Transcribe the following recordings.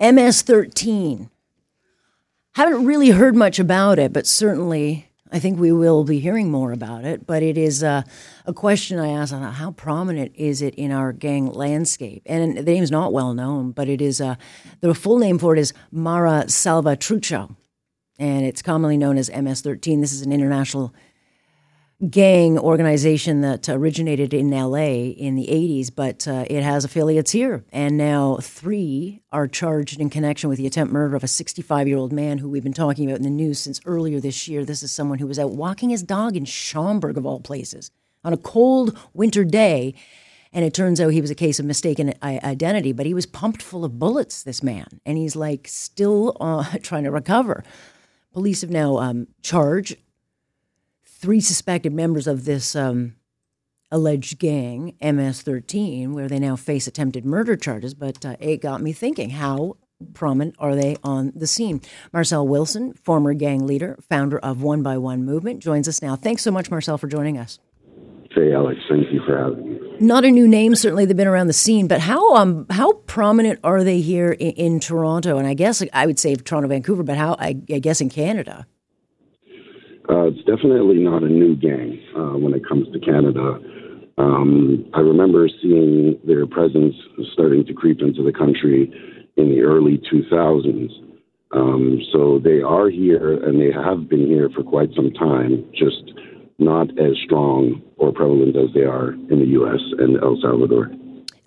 MS 13. Haven't really heard much about it, but certainly I think we will be hearing more about it. But it is uh, a question I ask how prominent is it in our gang landscape? And the name is not well known, but it is uh, the full name for it is Mara Salvatrucha, and it's commonly known as MS 13. This is an international gang organization that originated in LA in the 80s, but uh, it has affiliates here. And now three are charged in connection with the attempt murder of a 65 year old man who we've been talking about in the news since earlier this year. This is someone who was out walking his dog in Schomberg, of all places, on a cold winter day. And it turns out he was a case of mistaken identity, but he was pumped full of bullets, this man. And he's like still uh, trying to recover. Police have now um, charged three suspected members of this um, alleged gang, MS 13, where they now face attempted murder charges. But uh, it got me thinking how prominent are they on the scene? Marcell Wilson, former gang leader, founder of One by One Movement, joins us now. Thanks so much, Marcell, for joining us. Hey, Alex, thank you for having me. Not a new name, certainly they've been around the scene, but how um how prominent are they here in, in Toronto? And I guess I would say Toronto, Vancouver, but how I, I guess in Canada. Uh, it's definitely not a new gang uh, when it comes to Canada. Um, I remember seeing their presence starting to creep into the country in the early 2000s. Um, so they are here and they have been here for quite some time, just not as strong or prevalent as they are in the U.S. and El Salvador.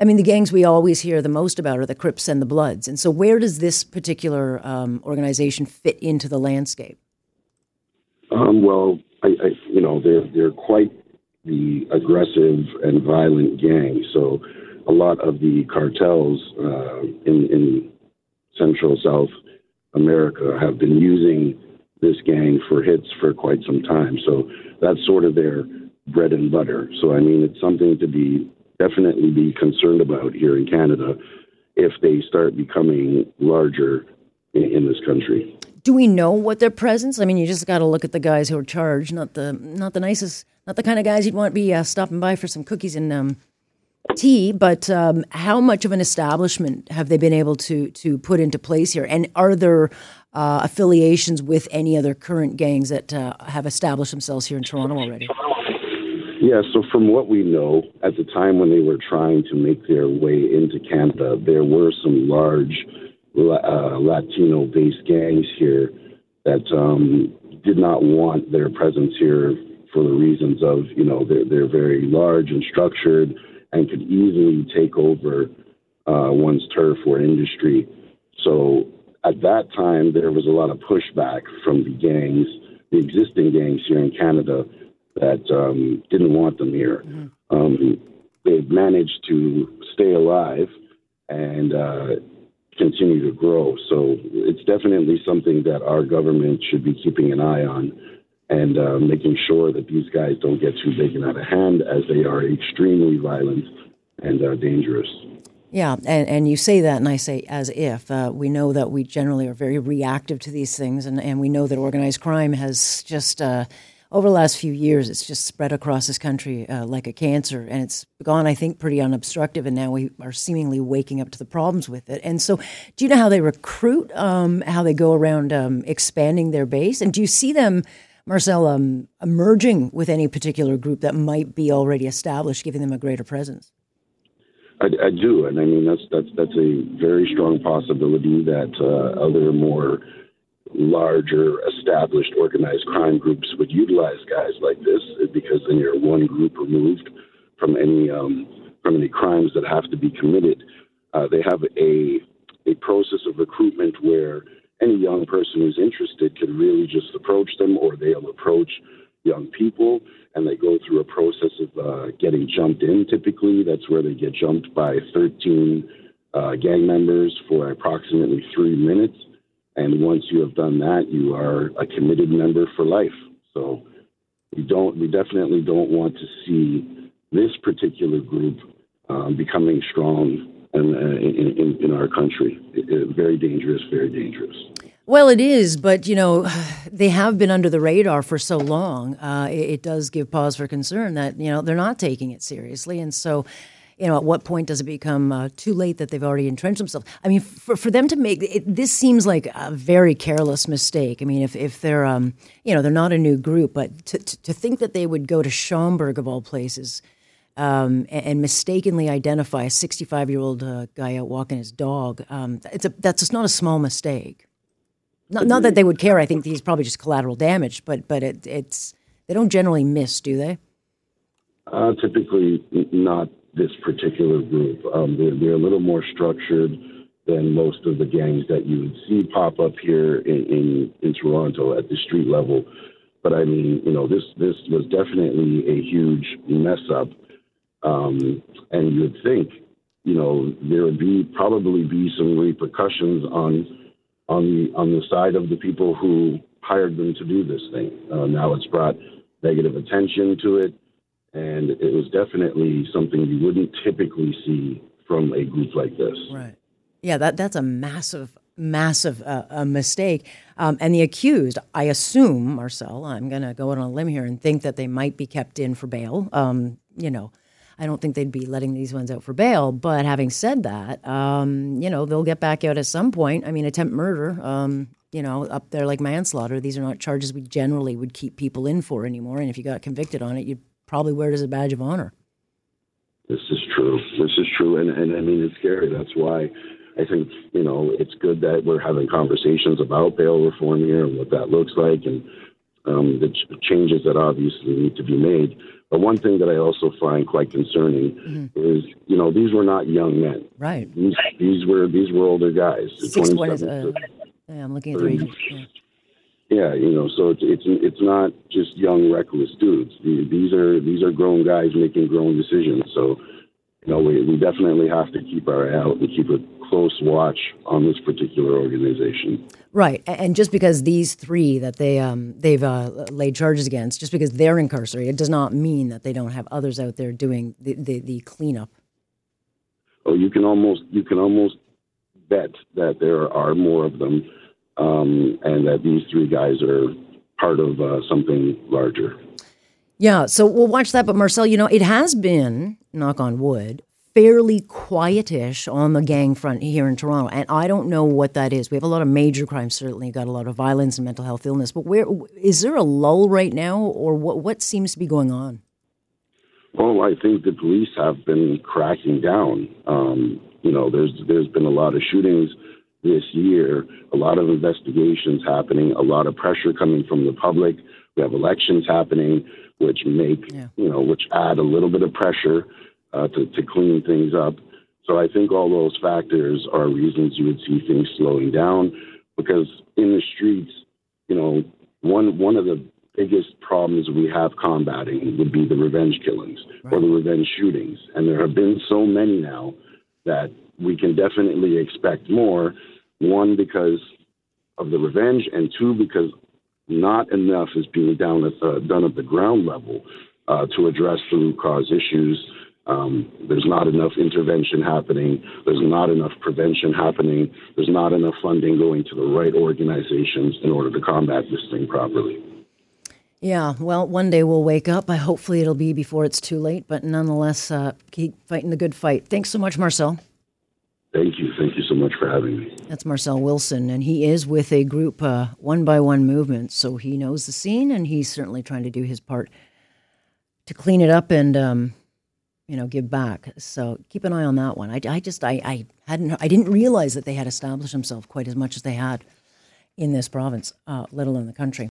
I mean, the gangs we always hear the most about are the Crips and the Bloods. And so, where does this particular um, organization fit into the landscape? Um, well, I, I, you know, they're they're quite the aggressive and violent gang. So, a lot of the cartels uh, in in Central South America have been using this gang for hits for quite some time. So that's sort of their bread and butter. So I mean, it's something to be definitely be concerned about here in Canada if they start becoming larger in, in this country do we know what their presence? I mean, you just got to look at the guys who are charged, not the not the nicest, not the kind of guys you'd want to be uh, stopping by for some cookies and um, tea. But um, how much of an establishment have they been able to to put into place here? And are there uh, affiliations with any other current gangs that uh, have established themselves here in Toronto already? Yeah, so from what we know, at the time when they were trying to make their way into Canada, there were some large uh, Latino based gangs here that um, did not want their presence here for the reasons of, you know, they're, they're very large and structured and could easily take over uh, one's turf or industry. So at that time, there was a lot of pushback from the gangs, the existing gangs here in Canada, that um, didn't want them here. Mm-hmm. Um, they've managed to stay alive and uh, continue to grow. So it's definitely something that our government should be keeping an eye on and uh, making sure that these guys don't get too big and out of hand as they are extremely violent and uh, dangerous. Yeah, and, and you say that, and I say as if. Uh, we know that we generally are very reactive to these things, and, and we know that organized crime has just uh, over the last few years, it's just spread across this country uh, like a cancer, and it's gone, I think, pretty unobstructive. And now we are seemingly waking up to the problems with it. And so, do you know how they recruit? Um, how they go around um, expanding their base? And do you see them, Marcell, um, emerging with any particular group that might be already established, giving them a greater presence? I, I do, and I mean that's that's that's a very strong possibility that uh, other more larger established organized crime groups would utilize guys like this because then you're one group removed from any um, from any crimes that have to be committed. Uh, they have a a process of recruitment where any young person who's interested can really just approach them, or they'll approach young people, and they go through a process of uh, getting jumped in. Typically, that's where they get jumped by 13 uh, gang members for approximately three minutes. And once you have done that, you are a committed member for life. So we don't, we definitely don't want to see this particular group um, becoming strong in, in, in, our country. It, it, very dangerous, very dangerous. Well, it is, but you know, they have been under the radar for so long. Uh, it, it, does give pause for concern that you know they're not taking it seriously, and so. You know, at what point does it become uh, too late that they've already entrenched themselves? I mean, for, for them to make it, this seems like a very careless mistake. I mean, if, if they're, um, you know, they're not a new group, but to, to, to think that they would go to Schomberg of all places, um, and, and, mistakenly identify a 65 year old uh, guy out walking his dog, um, it's a, that's just not a small mistake. Not, not that they would care. I think he's probably just collateral damage, but but it, it's they don't generally miss, do they? Uh, typically, not this particular group. Um, they're, they're, a little more structured than most of the gangs that you would see pop up here in, in, in Toronto at the street level. But I mean, you know, this this was definitely a huge mess up, um, and you'd think, you know, there would be probably be some repercussions on on the on the side of the people who hired them to do this thing. Uh, now it's brought negative attention to it, and it was definitely something you wouldn't typically see from a group like this. Right. Yeah, that that's a massive massive uh, a mistake. Um, and the accused, I assume, Marcell, I'm going to go on a limb here and think that they might be kept in for bail. Um, you know, I don't think they'd be letting these ones out for bail. But having said that, um, you know, they'll get back out at some point. I mean, attempt murder, um, you know, up there like manslaughter. These are not charges we generally would keep people in for anymore. And if you got convicted on it, you'd probably wear it as a badge of honor. This is true. This is true. And, and I mean, it's scary. That's why I think, you know, it's good that we're having conversations about bail reform here and what that looks like and um, the ch- changes that obviously need to be made. But one thing that I also find quite concerning mm-hmm. is, you know, these were not young men. Right. These, these were these were older guys. Six, what is, uh, yeah, I'm looking at the. Yeah. you know, so it's it's it's not just young reckless dudes. These are these are grown guys making grown decisions. So, you know, we we definitely have to keep our eye out and keep a close watch on this particular organization. Right, and just because these three that they um, they've uh, laid charges against, just because they're incarcerated, does not mean that they don't have others out there doing the, the, the cleanup. Oh, you can almost you can almost bet that there are more of them, um, and that these three guys are part of uh, something larger. Yeah, so we'll watch that. But Marcell, you know, it has been knock on wood fairly quietish on the gang front here in Toronto, and I don't know what that is. We have a lot of major crimes, certainly got a lot of violence and mental health illness. But where is there a lull right now, or what? What seems to be going on? Well, I think the police have been cracking down. Um, you know, there's there's been a lot of shootings this year, a lot of investigations happening, a lot of pressure coming from the public. We have elections happening, which make yeah. you know, which add a little bit of pressure uh, to, to clean things up. So I think all those factors are reasons you would see things slowing down because in the streets, you know, one one of the biggest problems we have combating would be the revenge killings right. or the revenge shootings, and there have been so many now that we can definitely expect more. One because of the revenge, and two because not enough is being done at the, done at the ground level uh, to address the root cause issues um, there's not enough intervention happening. There's not enough prevention happening. There's not enough funding going to the right organizations in order to combat this thing properly. Yeah, well, one day we'll wake up. I hopefully it'll be before it's too late, but nonetheless, uh, keep fighting the good fight. Thanks so much, Marcell. Thank you. Thank you so much for having me. That's Marcell Wilson, and he is with a group, uh, One by One Movement, so he knows the scene, and he's certainly trying to do his part to clean it up and um, you know, give back. So keep an eye on that one. I, I just I, I hadn't I didn't realize that they had established themselves quite as much as they had in this province, uh, let alone the country.